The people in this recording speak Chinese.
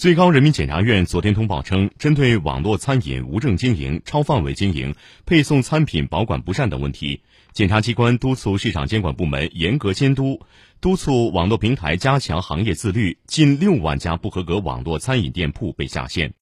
最高人民检察院昨天通报称针对网络餐饮无证经营超范围经营配送餐品保管不善等问题检察机关督促市场监管部门严格监督督促网络平台加强行业自律近六万家不合格网络餐饮店铺被下线。